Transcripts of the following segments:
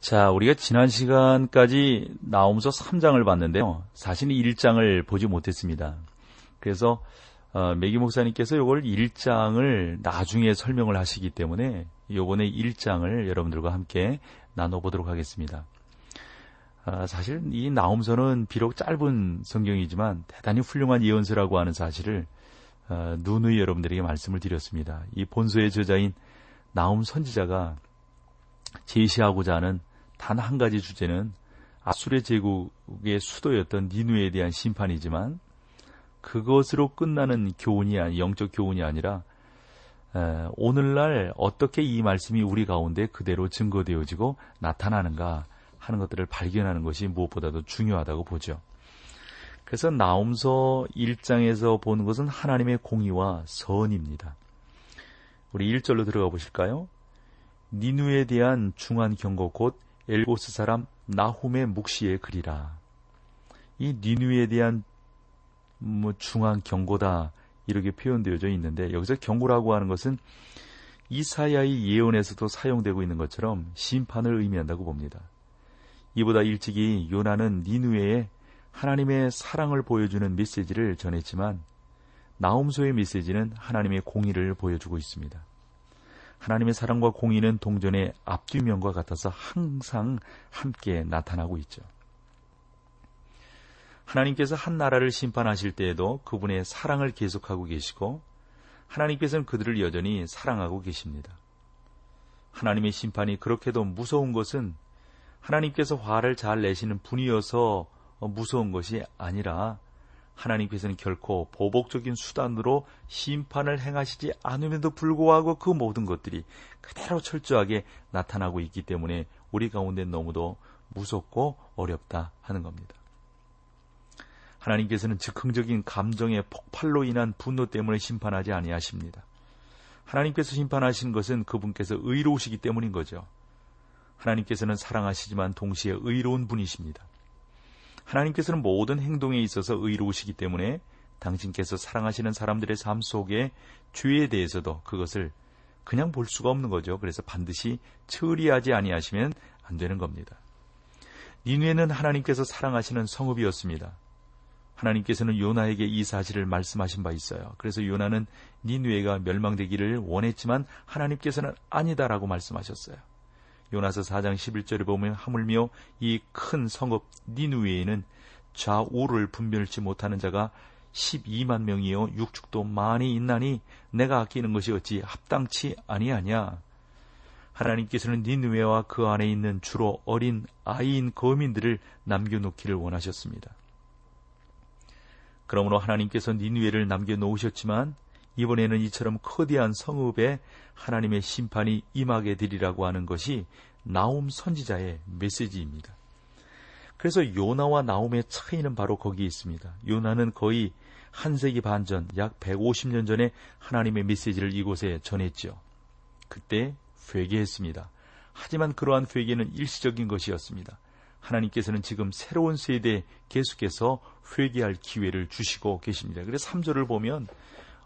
자, 우리가 지난 시간까지 나오면서 3장을 봤는데요. 사실 1장을 보지 못했습니다. 그래서 어, 매기 목사님께서 이걸 1장을 나중에 설명을 하시기 때문에 요번에 1장을 여러분들과 함께 나눠보도록 하겠습니다. 아, 사실 이 나움서는 비록 짧은 성경이지만 대단히 훌륭한 예언서라고 하는 사실을 어, 누누이 여러분들에게 말씀을 드렸습니다. 이 본서의 저자인 나움 선지자가 제시하고자 하는 단 한 가지 주제는 아수르 제국의 수도였던 니누에 대한 심판이지만 그것으로 끝나는 교훈이 아니 영적 교훈이 아니라 에, 오늘날 어떻게 이 말씀이 우리 가운데 그대로 증거되어지고 나타나는가 하는 것들을 발견하는 것이 무엇보다도 중요하다고 보죠. 그래서 나움서 1장에서 보는 것은 하나님의 공의와 선입니다. 우리 1절로 들어가 보실까요? 니누에 대한 중한 경고 곧 엘고스 사람 나훔의 묵시의 글이라. 이 니누에 대한 뭐 중한 경고다 이렇게 표현되어져 있는데 여기서 경고라고 하는 것은 이사야의 예언에서도 사용되고 있는 것처럼 심판을 의미한다고 봅니다. 이보다 일찍이 요나는 니누에에 하나님의 사랑을 보여주는 메시지를 전했지만 나움소의 메시지는 하나님의 공의를 보여주고 있습니다. 하나님의 사랑과 공의는 동전의 앞뒤면과 같아서 항상 함께 나타나고 있죠. 하나님께서 한 나라를 심판하실 때에도 그분의 사랑을 계속하고 계시고 하나님께서는 그들을 여전히 사랑하고 계십니다. 하나님의 심판이 그렇게도 무서운 것은 하나님께서 화를 잘 내시는 분이어서 무서운 것이 아니라 하나님께서는 결코 보복적인 수단으로 심판을 행하시지 않음에도 불구하고 그 모든 것들이 그대로 철저하게 나타나고 있기 때문에 우리 가운데 너무도 무섭고 어렵다 하는 겁니다. 하나님께서는 즉흥적인 감정의 폭발로 인한 분노 때문에 심판하지 아니하십니다. 하나님께서 심판하신 것은 그분께서 의로우시기 때문인 거죠. 하나님께서는 사랑하시지만 동시에 의로운 분이십니다. 하나님께서는 모든 행동에 있어서 의로우시기 때문에 당신께서 사랑하시는 사람들의 삶 속에 죄에 대해서도 그것을 그냥 볼 수가 없는 거죠. 그래서 반드시 처리하지 아니하시면 안 되는 겁니다. 니누에는 하나님께서 사랑하시는 성읍이었습니다. 하나님께서는 요나에게 이 사실을 말씀하신 바 있어요. 그래서 요나는 니누에가 멸망되기를 원했지만 하나님께서는 아니다라고 말씀하셨어요. 요나서 4장 11절에 보면 하물며 이 큰 성읍 니누에에는 좌우를 분별치 못하는 자가 12만 명이요 육축도 많이 있나니 내가 아끼는 것이 어찌 합당치 아니하냐 하나님께서는 니누에와 그 안에 있는 주로 어린 아이인 거민들을 남겨놓기를 원하셨습니다. 그러므로 하나님께서 니누에를 남겨놓으셨지만 이번에는 이처럼 거대한 성읍에 하나님의 심판이 임하게 되리라고 하는 것이 나움 선지자의 메시지입니다. 그래서 요나와 나움의 차이는 바로 거기에 있습니다. 요나는 거의 한 세기 반 전, 약 150년 전에 하나님의 메시지를 이곳에 전했죠. 그때 회개했습니다. 하지만 그러한 회개는 일시적인 것이었습니다. 하나님께서는 지금 새로운 세대에 계속해서 회개할 기회를 주시고 계십니다. 그래서 3절을 보면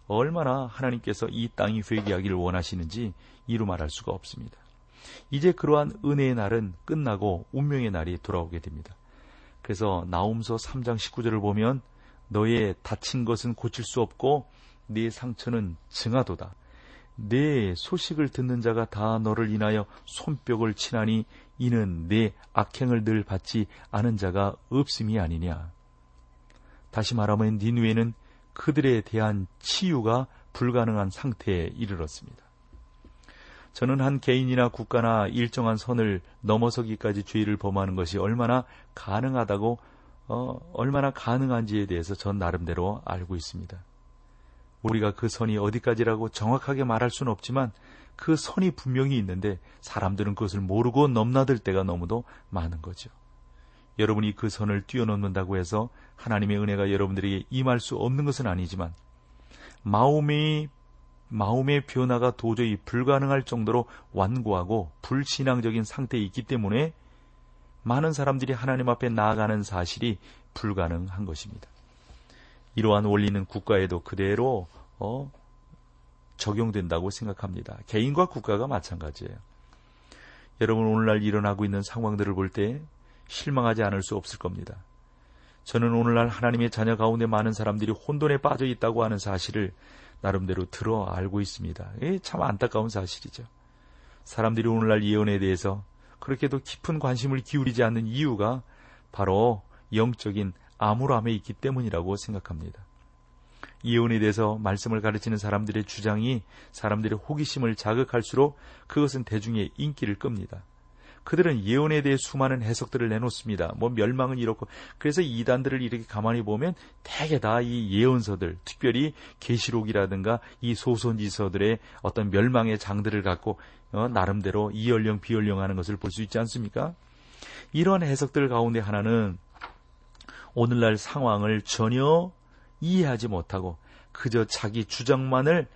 얼마나 하나님께서 이 땅이 회개하기를 원하시는지 이루 말할 수가 없습니다. 이제 그러한 은혜의 날은 끝나고 운명의 날이 돌아오게 됩니다. 그래서 나움서 3장 19절을 보면 너의 다친 것은 고칠 수 없고 네 상처는 증하도다. 내 소식을 듣는 자가 다 너를 인하여 손뼉을 치나니 이는 내 악행을 늘 받지 않은 자가 없음이 아니냐. 다시 말하면 니누에는 그들에 대한 치유가 불가능한 상태에 이르렀습니다. 저는 한 개인이나 국가나 일정한 선을 넘어서기까지 죄를 범하는 것이 얼마나 가능하다고 어, 얼마나 가능한지에 대해서 전 나름대로 알고 있습니다. 우리가 그 선이 어디까지라고 정확하게 말할 수는 없지만 그 선이 분명히 있는데 사람들은 그것을 모르고 넘나들 때가 너무도 많은 거죠. 여러분이 그 선을 뛰어넘는다고 해서 하나님의 은혜가 여러분들에게 임할 수 없는 것은 아니지만 마음의 마음의 변화가 도저히 불가능할 정도로 완고하고 불신앙적인 상태에 있기 때문에 많은 사람들이 하나님 앞에 나아가는 사실이 불가능한 것입니다. 이러한 원리는 국가에도 그대로 어, 적용된다고 생각합니다. 개인과 국가가 마찬가지예요. 여러분 오늘날 일어나고 있는 상황들을 볼 때 실망하지 않을 수 없을 겁니다. 저는 오늘날 하나님의 자녀 가운데 많은 사람들이 혼돈에 빠져 있다고 하는 사실을 나름대로 들어 알고 있습니다. 참 안타까운 사실이죠. 사람들이 오늘날 예언에 대해서 그렇게도 깊은 관심을 기울이지 않는 이유가 바로 영적인 암울함에 있기 때문이라고 생각합니다. 예언에 대해서 말씀을 가르치는 사람들의 주장이 사람들의 호기심을 자극할수록 그것은 대중의 인기를 끕니다. 그들은 예언에 대해 수많은 해석들을 내놓습니다. 뭐 멸망은 이렇고 그래서 이단들을 이렇게 가만히 보면 대개 다 이 예언서들, 특별히 계시록이라든가 이 소선지서들의 어떤 멸망의 장들을 갖고 어, 나름대로 이연령 비연령하는 것을 볼 수 있지 않습니까? 이런 해석들 가운데 하나는 오늘날 상황을 전혀 이해하지 못하고 그저 자기 주장만을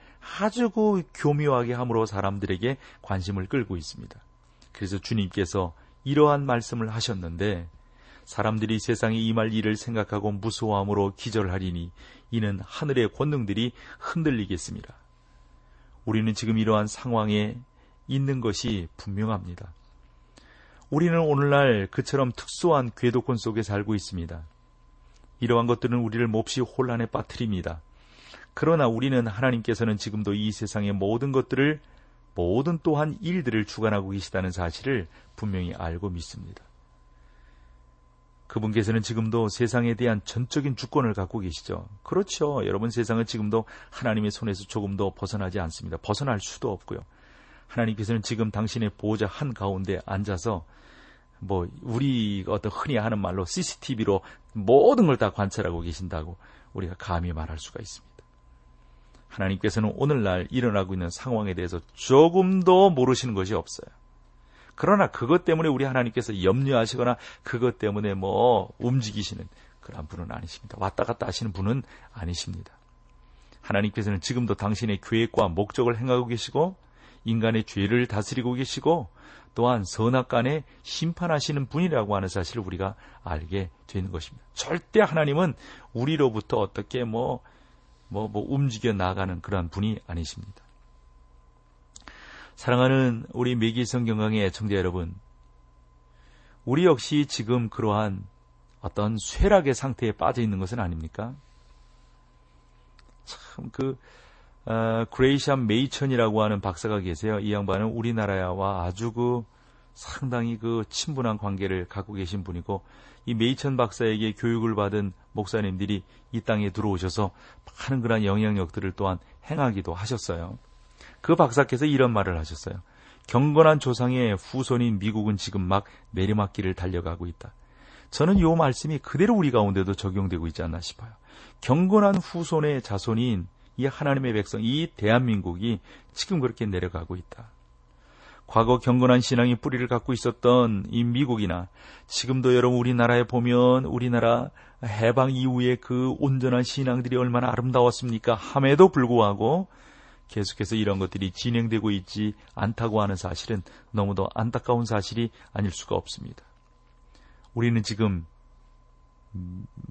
아주 그 교묘하게 함으로 사람들에게 관심을 끌고 있습니다. 그래서 주님께서 이러한 말씀을 하셨는데 사람들이 세상에 임할 일을 생각하고 무서워함으로 기절하리니 이는 하늘의 권능들이 흔들리겠습니다. 우리는 지금 이러한 상황에 있는 것이 분명합니다. 우리는 오늘날 그처럼 특수한 궤도권 속에 살고 있습니다. 이러한 것들은 우리를 몹시 혼란에 빠뜨립니다. 그러나 우리는 하나님께서는 지금도 이 세상의 모든 것들을 모든 또한 일들을 주관하고 계시다는 사실을 분명히 알고 믿습니다. 그분께서는 지금도 세상에 대한 전적인 주권을 갖고 계시죠. 그렇죠. 여러분 세상은 지금도 하나님의 손에서 조금도 벗어나지 않습니다. 벗어날 수도 없고요. 하나님께서는 지금 당신의 보호자 한 가운데 앉아서 뭐 우리 어떤 흔히 하는 말로 CCTV로 모든 걸 다 관찰하고 계신다고 우리가 감히 말할 수가 있습니다. 하나님께서는 오늘날 일어나고 있는 상황에 대해서 조금도 모르시는 것이 없어요. 그러나 그것 때문에 우리 하나님께서 염려하시거나 그것 때문에 뭐 움직이시는 그런 분은 아니십니다. 왔다 갔다 하시는 분은 아니십니다. 하나님께서는 지금도 당신의 계획과 목적을 행하고 계시고 인간의 죄를 다스리고 계시고 또한 선악간에 심판하시는 분이라고 하는 사실을 우리가 알게 되는 것입니다. 절대 하나님은 우리로부터 어떻게 뭐, 뭐, 뭐 움직여 나가는 그러한 분이 아니십니다. 사랑하는 우리 매기성 경강의 애청자 여러분, 우리 역시 지금 그러한 어떤 쇠락의 상태에 빠져 있는 것은 아닙니까? 참, 그, 어, 그레이샴 메이천이라고 하는 박사가 계세요. 이 양반은 우리나라와 아주 그 상당히 그 친분한 관계를 갖고 계신 분이고 이 메이천 박사에게 교육을 받은 목사님들이 이 땅에 들어오셔서 많은 그런 영향력들을 또한 행하기도 하셨어요. 그 박사께서 이런 말을 하셨어요. 경건한 조상의 후손인 미국은 지금 막 내리막길을 달려가고 있다. 저는 이 말씀이 그대로 우리 가운데도 적용되고 있지 않나 싶어요. 경건한 후손의 자손인 이 하나님의 백성, 이 대한민국이 지금 그렇게 내려가고 있다. 과거 경건한 신앙의 뿌리를 갖고 있었던 이 미국이나 지금도 여러분 우리나라에 보면 우리나라 해방 이후에 그 온전한 신앙들이 얼마나 아름다웠습니까? 함에도 불구하고 계속해서 이런 것들이 진행되고 있지 않다고 하는 사실은 너무도 안타까운 사실이 아닐 수가 없습니다. 우리는 지금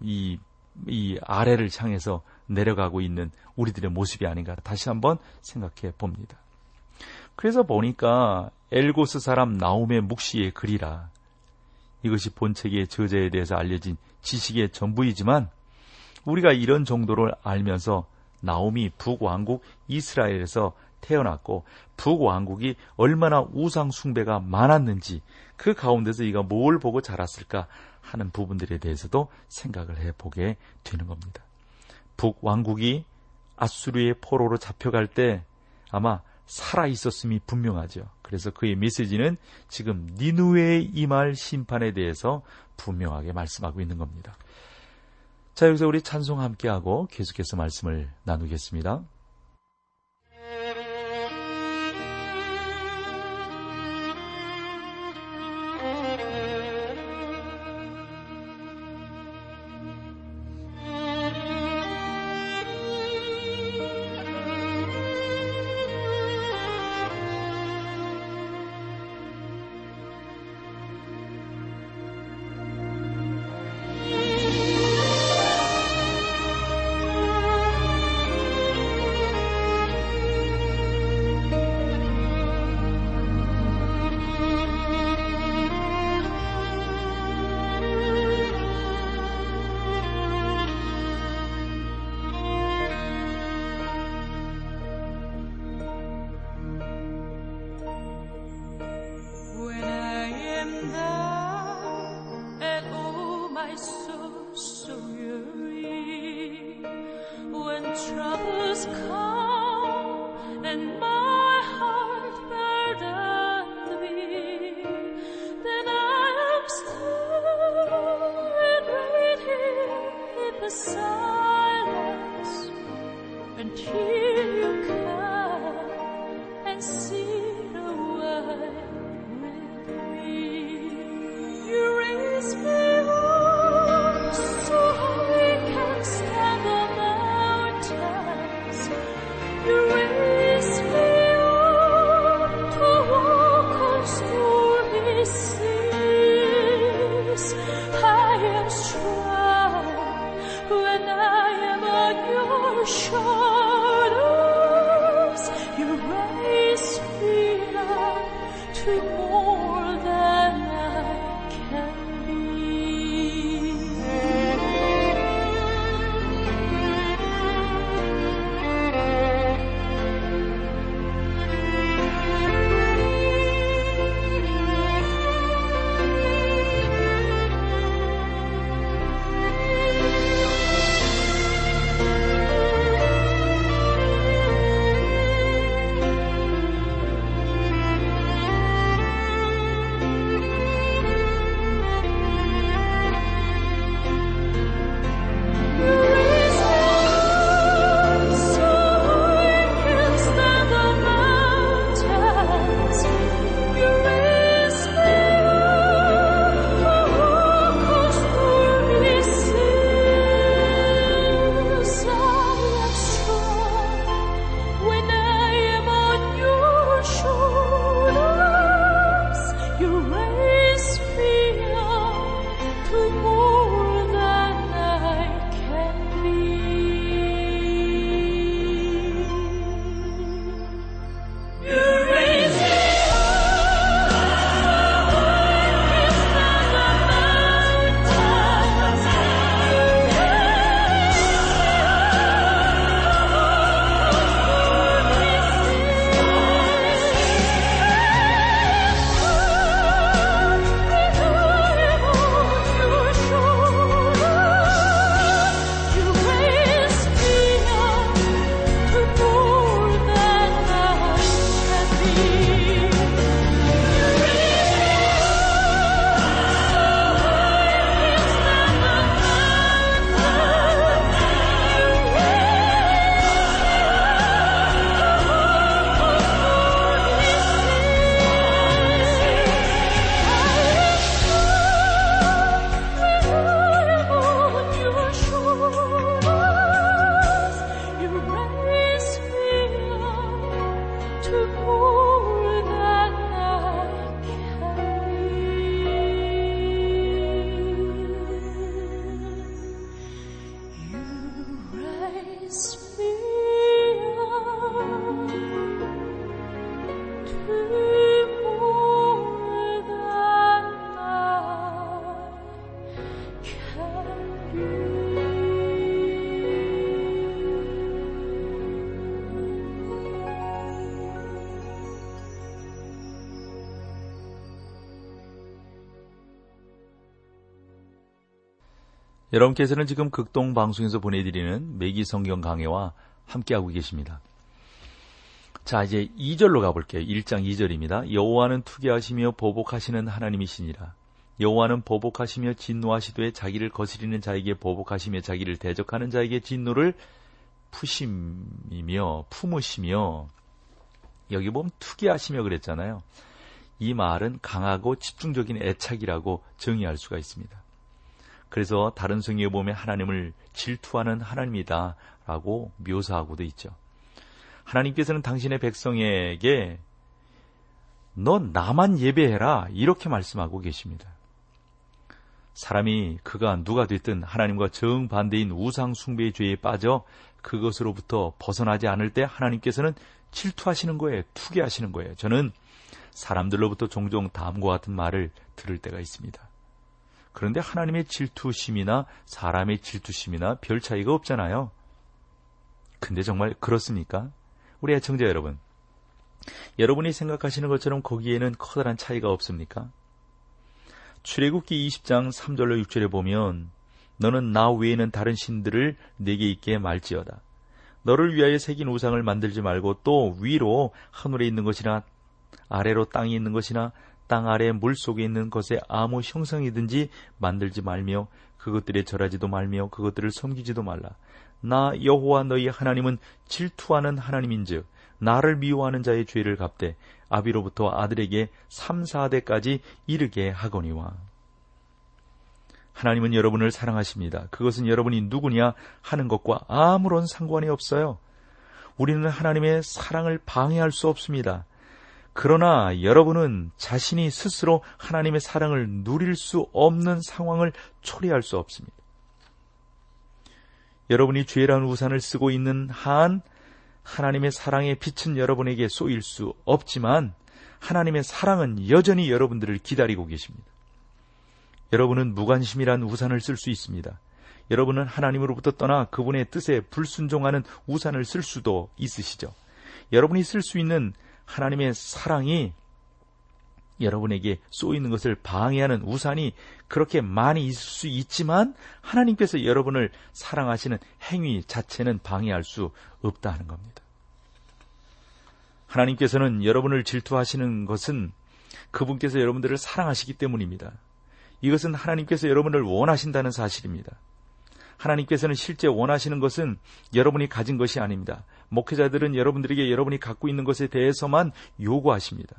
이, 이 아래를 향해서 내려가고 있는 우리들의 모습이 아닌가 다시 한번 생각해 봅니다. 그래서 보니까 엘고스 사람 나움의 묵시의 글이라 이것이 본책의 저자에 대해서 알려진 지식의 전부이지만 우리가 이런 정도를 알면서 나움이 북왕국 이스라엘에서 태어났고 북왕국이 얼마나 우상 숭배가 많았는지 그 가운데서 이가 뭘 보고 자랐을까 하는 부분들에 대해서도 생각을 해보게 되는 겁니다. 북왕국이 아수르의 포로로 잡혀갈 때 아마 살아 있었음이 분명하죠. 그래서 그의 메시지는 지금 니누의 이말 심판에 대해서 분명하게 말씀하고 있는 겁니다. 자, 여기서 우리 찬송 함께하고 계속해서 말씀을 나누겠습니다. 여러분께서는 지금 극동 방송에서 보내드리는 매기 성경 강해와 함께하고 계십니다. 자, 이제 2절로 가볼게요. 1장 2절입니다. 여호와는 투기하시며 보복하시는 하나님이시니라. 여호와는 보복하시며 진노하시되 자기를 거스리는 자에게 보복하시며 자기를 대적하는 자에게 진노를 푸심이며 품으시며 여기 보면 투기하시며 그랬잖아요. 이 말은 강하고 집중적인 애착이라고 정의할 수가 있습니다. 그래서 다른 성경에 보면 하나님을 질투하는 하나님이다 라고 묘사하고도 있죠. 하나님께서는 당신의 백성에게 너 나만 예배해라 이렇게 말씀하고 계십니다. 사람이 그가 누가 됐든 하나님과 정반대인 우상 숭배의 죄에 빠져 그것으로부터 벗어나지 않을 때 하나님께서는 질투하시는 거예요. 투기하시는 거예요. 저는 사람들로부터 종종 다음과 같은 말을 들을 때가 있습니다. 그런데 하나님의 질투심이나 사람의 질투심이나 별 차이가 없잖아요. 근데 정말 그렇습니까? 우리 애청자 여러분. 여러분이 생각하시는 것처럼 거기에는 커다란 차이가 없습니까? 출애굽기 20장 3절로 6절에 보면 너는 나 외에는 다른 신들을 내게 있게 말지어다. 너를 위하여 새긴 우상을 만들지 말고 또 위로 하늘에 있는 것이나 아래로 땅이 있는 것이나 땅 아래 물 속에 있는 것에 아무 형상이든지 만들지 말며 그것들에 절하지도 말며 그것들을 섬기지도 말라. 나 여호와 너희 하나님은 질투하는 하나님인즉 나를 미워하는 자의 죄를 갚되 아비로부터 아들에게 3, 4대까지 이르게 하거니와. 하나님은 여러분을 사랑하십니다. 그것은 여러분이 누구냐 하는 것과 아무런 상관이 없어요. 우리는 하나님의 사랑을 방해할 수 없습니다. 그러나 여러분은 자신이 스스로 하나님의 사랑을 누릴 수 없는 상황을 초래할 수 없습니다. 여러분이 죄라는 우산을 쓰고 있는 한 하나님의 사랑의 빛은 여러분에게 쏘일 수 없지만 하나님의 사랑은 여전히 여러분들을 기다리고 계십니다. 여러분은 무관심이란 우산을 쓸 수 있습니다. 여러분은 하나님으로부터 떠나 그분의 뜻에 불순종하는 우산을 쓸 수도 있으시죠. 여러분이 쓸 수 있는 하나님의 사랑이 여러분에게 쏘이는 것을 방해하는 우산이 그렇게 많이 있을 수 있지만 하나님께서 여러분을 사랑하시는 행위 자체는 방해할 수 없다 하는 겁니다. 하나님께서는 여러분을 질투하시는 것은 그분께서 여러분들을 사랑하시기 때문입니다. 이것은 하나님께서 여러분을 원하신다는 사실입니다. 하나님께서는 실제 원하시는 것은 여러분이 가진 것이 아닙니다. 목회자들은 여러분들에게 여러분이 갖고 있는 것에 대해서만 요구하십니다.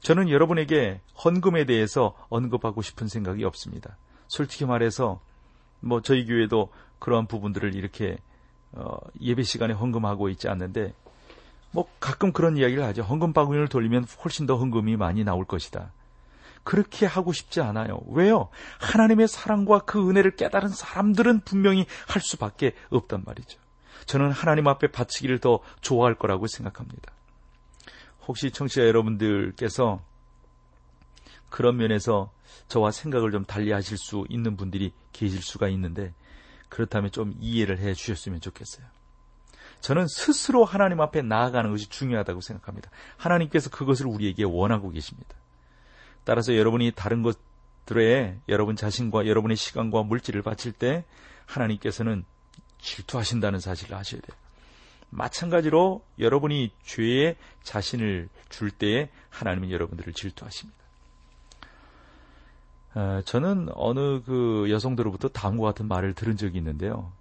저는 여러분에게 헌금에 대해서 언급하고 싶은 생각이 없습니다. 솔직히 말해서 뭐 저희 교회도 그러한 부분들을 이렇게 어, 예배 시간에 헌금하고 있지 않는데 뭐 가끔 그런 이야기를 하죠. 헌금 바구니를 돌리면 훨씬 더 헌금이 많이 나올 것이다. 그렇게 하고 싶지 않아요. 왜요? 하나님의 사랑과 그 은혜를 깨달은 사람들은 분명히 할 수밖에 없단 말이죠. 저는 하나님 앞에 바치기를 더 좋아할 거라고 생각합니다. 혹시 청취자 여러분들께서 그런 면에서 저와 생각을 좀 달리 하실 수 있는 분들이 계실 수가 있는데 그렇다면 좀 이해를 해 주셨으면 좋겠어요. 저는 스스로 하나님 앞에 나아가는 것이 중요하다고 생각합니다. 하나님께서 그것을 우리에게 원하고 계십니다. 따라서 여러분이 다른 것들에 여러분 자신과 여러분의 시간과 물질을 바칠 때 하나님께서는 질투하신다는 사실을 아셔야 돼요. 마찬가지로 여러분이 죄에 자신을 줄 때에 하나님은 여러분들을 질투하십니다. 어, 저는 어느 그 여성들로부터 다음과 같은 말을 들은 적이 있는데요.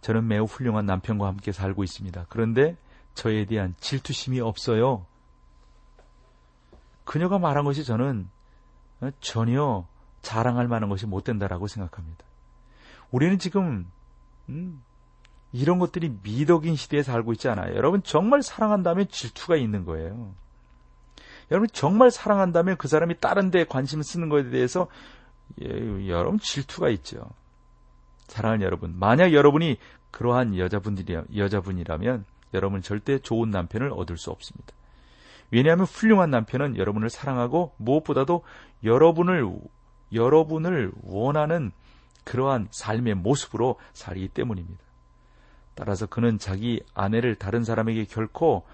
저는 매우 훌륭한 남편과 함께 살고 있습니다. 그런데 저에 대한 질투심이 없어요. 그녀가 말한 것이 저는 전혀 자랑할 만한 것이 못 된다라고 생각합니다. 우리는 지금 음, 이런 것들이 미덕인 시대에 살고 있지 않아요. 여러분 정말 사랑한다면 질투가 있는 거예요. 여러분 정말 사랑한다면 그 사람이 다른 데 관심을 쓰는 것에 대해서 예, 여러분 질투가 있죠. 사랑하는 여러분, 만약 여러분이 그러한 여자분들이 여자분이라면 여러분 절대 좋은 남편을 얻을 수 없습니다. 왜냐하면 훌륭한 남편은 여러분을 사랑하고 무엇보다도 여러분을 여러분을 원하는 그러한 삶의 모습으로 살기 때문입니다. 따라서 그는 자기 아내를 다른 사람에게 결코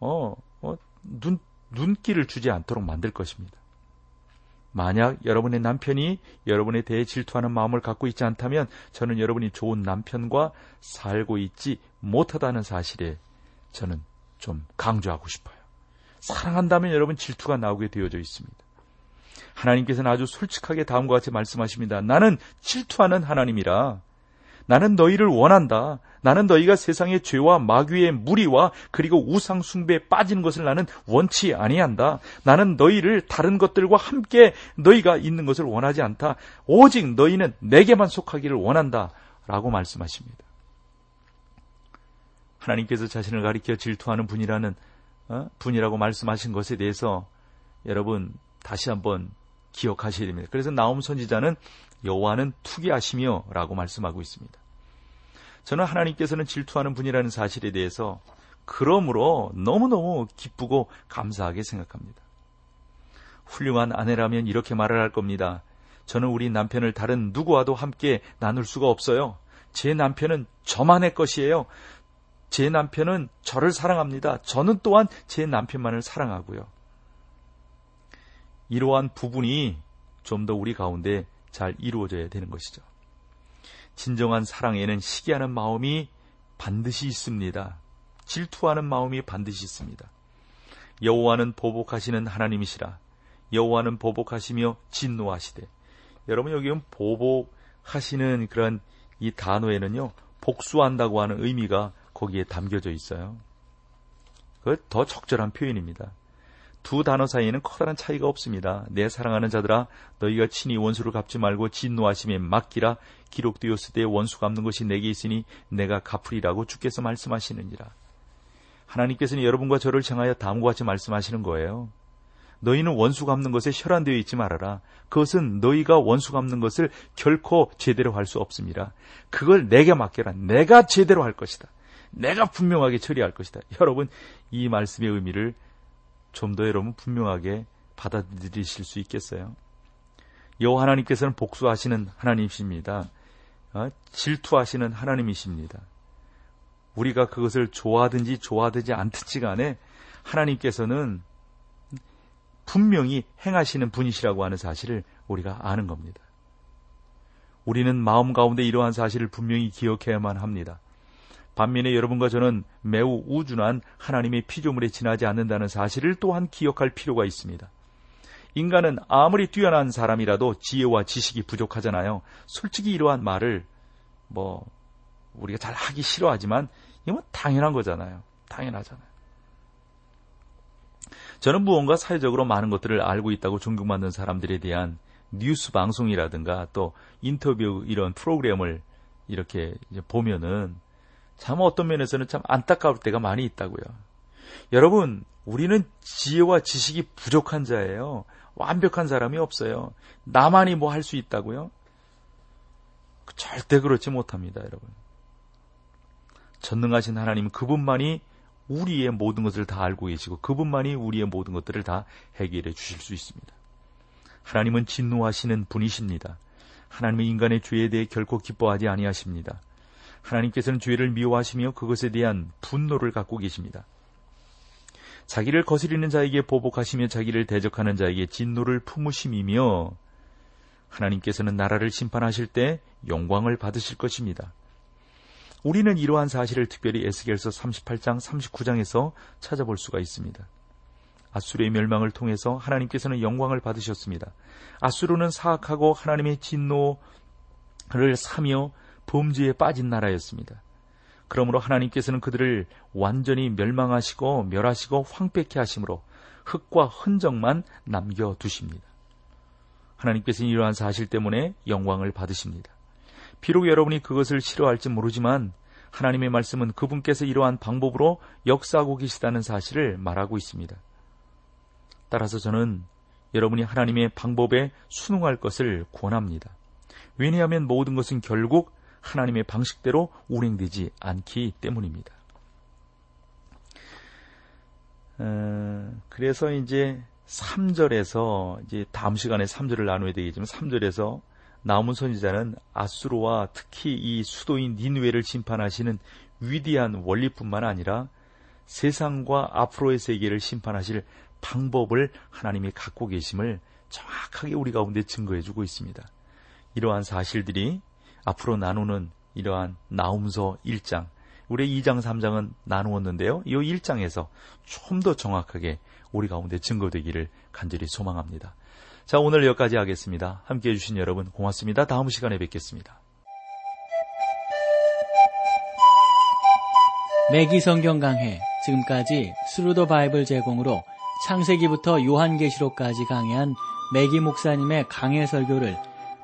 어, 어, 눈 눈길을 주지 않도록 만들 것입니다. 만약 여러분의 남편이 여러분에 대해 질투하는 마음을 갖고 있지 않다면 저는 여러분이 좋은 남편과 살고 있지 못하다는 사실에 저는 좀 강조하고 싶어요. 사랑한다면 여러분 질투가 나오게 되어져 있습니다. 하나님께서는 아주 솔직하게 다음과 같이 말씀하십니다. 나는 질투하는 하나님이라. 나는 너희를 원한다. 나는 너희가 세상의 죄와 마귀의 무리와 그리고 우상 숭배에 빠지는 것을 나는 원치 아니한다. 나는 너희를 다른 것들과 함께 너희가 있는 것을 원하지 않다. 오직 너희는 내게만 속하기를 원한다. 라고 말씀하십니다. 하나님께서 자신을 가리켜 질투하는 분이라는 어? 분이라고 말씀하신 것에 대해서 여러분 다시 한번 기억하셔야 됩니다. 그래서 나옴 선지자는 여호와는 투기하시며라고 말씀하고 있습니다. 저는 하나님께서는 질투하는 분이라는 사실에 대해서 그러므로 너무너무 기쁘고 감사하게 생각합니다. 훌륭한 아내라면 이렇게 말을 할 겁니다. 저는 우리 남편을 다른 누구와도 함께 나눌 수가 없어요. 제 남편은 저만의 것이에요. 제 남편은 저를 사랑합니다. 저는 또한 제 남편만을 사랑하고요. 이러한 부분이 좀 더 우리 가운데 잘 이루어져야 되는 것이죠. 진정한 사랑에는 시기하는 마음이 반드시 있습니다. 질투하는 마음이 반드시 있습니다. 여호와는 보복하시는 하나님이시라. 여호와는 보복하시며 진노하시되. 여러분 여기 보복하시는 그런 이 단어에는요 복수한다고 하는 의미가 거기에 담겨져 있어요. 그 더 적절한 표현입니다. 두 단어 사이에는 커다란 차이가 없습니다. 내 사랑하는 자들아 너희가 친히 원수를 갚지 말고 진노하심에 맡기라 기록되었을 때 원수 갚는 것이 내게 있으니 내가 갚으리라고 주께서 말씀하시느니라. 하나님께서는 여러분과 저를 향하여 다음과 같이 말씀하시는 거예요. 너희는 원수 갚는 것에 혈안되어 있지 말아라. 그것은 너희가 원수 갚는 것을 결코 제대로 할 수 없습니다. 그걸 내게 맡겨라. 내가 제대로 할 것이다. 내가 분명하게 처리할 것이다. 여러분, 이 말씀의 의미를 좀 더 여러분 분명하게 받아들이실 수 있겠어요? 여호와 하나님께서는 복수하시는 하나님이십니다. 어? 질투하시는 하나님이십니다. 우리가 그것을 좋아하든지 좋아하든지 않든지 간에 하나님께서는 분명히 행하시는 분이시라고 하는 사실을 우리가 아는 겁니다. 우리는 마음 가운데 이러한 사실을 분명히 기억해야만 합니다. 반면에 여러분과 저는 매우 우준한 하나님의 피조물에 지나지 않는다는 사실을 또한 기억할 필요가 있습니다. 인간은 아무리 뛰어난 사람이라도 지혜와 지식이 부족하잖아요. 솔직히 이러한 말을 뭐 우리가 잘 하기 싫어하지만 이건 당연한 거잖아요. 당연하잖아요. 저는 무언가 사회적으로 많은 것들을 알고 있다고 존경받는 사람들에 대한 뉴스 방송이라든가 또 인터뷰 이런 프로그램을 이렇게 보면은 참 어떤 면에서는 참 안타까울 때가 많이 있다고요. 여러분, 우리는 지혜와 지식이 부족한 자예요. 완벽한 사람이 없어요. 나만이 뭐 할 수 있다고요? 절대 그렇지 못합니다, 여러분. 전능하신 하나님 그분만이 우리의 모든 것을 다 알고 계시고 그분만이 우리의 모든 것들을 다 해결해 주실 수 있습니다. 하나님은 진노하시는 분이십니다. 하나님은 인간의 죄에 대해 결코 기뻐하지 아니하십니다. 하나님께서는 죄를 미워하시며 그것에 대한 분노를 갖고 계십니다. 자기를 거스리는 자에게 보복하시며 자기를 대적하는 자에게 진노를 품으심이며 하나님께서는 나라를 심판하실 때 영광을 받으실 것입니다. 우리는 이러한 사실을 특별히 에스겔서 38장 39장에서 찾아볼 수가 있습니다. 아수르의 멸망을 통해서 하나님께서는 영광을 받으셨습니다. 아수르는 사악하고 하나님의 진노를 사며 범죄에 빠진 나라였습니다. 그러므로 하나님께서는 그들을 완전히 멸망하시고 멸하시고 황폐케 하심으로 흙과 흔적만 남겨 두십니다. 하나님께서는 이러한 사실 때문에 영광을 받으십니다. 비록 여러분이 그것을 싫어할지 모르지만 하나님의 말씀은 그분께서 이러한 방법으로 역사하고 계시다는 사실을 말하고 있습니다. 따라서 저는 여러분이 하나님의 방법에 순응할 것을 권합니다. 왜냐하면 모든 것은 결국 하나님의 방식대로 운행되지 않기 때문입니다. 어, 그래서 이제 3절에서 이제 다음 시간에 3절을 나누어야 되겠지만 3절에서 나무 선지자는 아수르와 특히 이 수도인 니누웨를 심판하시는 위대한 원리뿐만 아니라 세상과 앞으로의 세계를 심판하실 방법을 하나님이 갖고 계심을 정확하게 우리 가운데 증거해 주고 있습니다. 이러한 사실들이 앞으로 나누는 이러한 나움서 1장, 우리 2장, 3장은 나누었는데요. 이 1장에서 좀 더 정확하게 우리 가운데 증거되기를 간절히 소망합니다. 자, 오늘 여기까지 하겠습니다. 함께 해주신 여러분 고맙습니다. 다음 시간에 뵙겠습니다. 매기 성경 강해 지금까지 Thru the Bible 제공으로 창세기부터 요한계시록까지 강해한 매기 목사님의 강해 설교를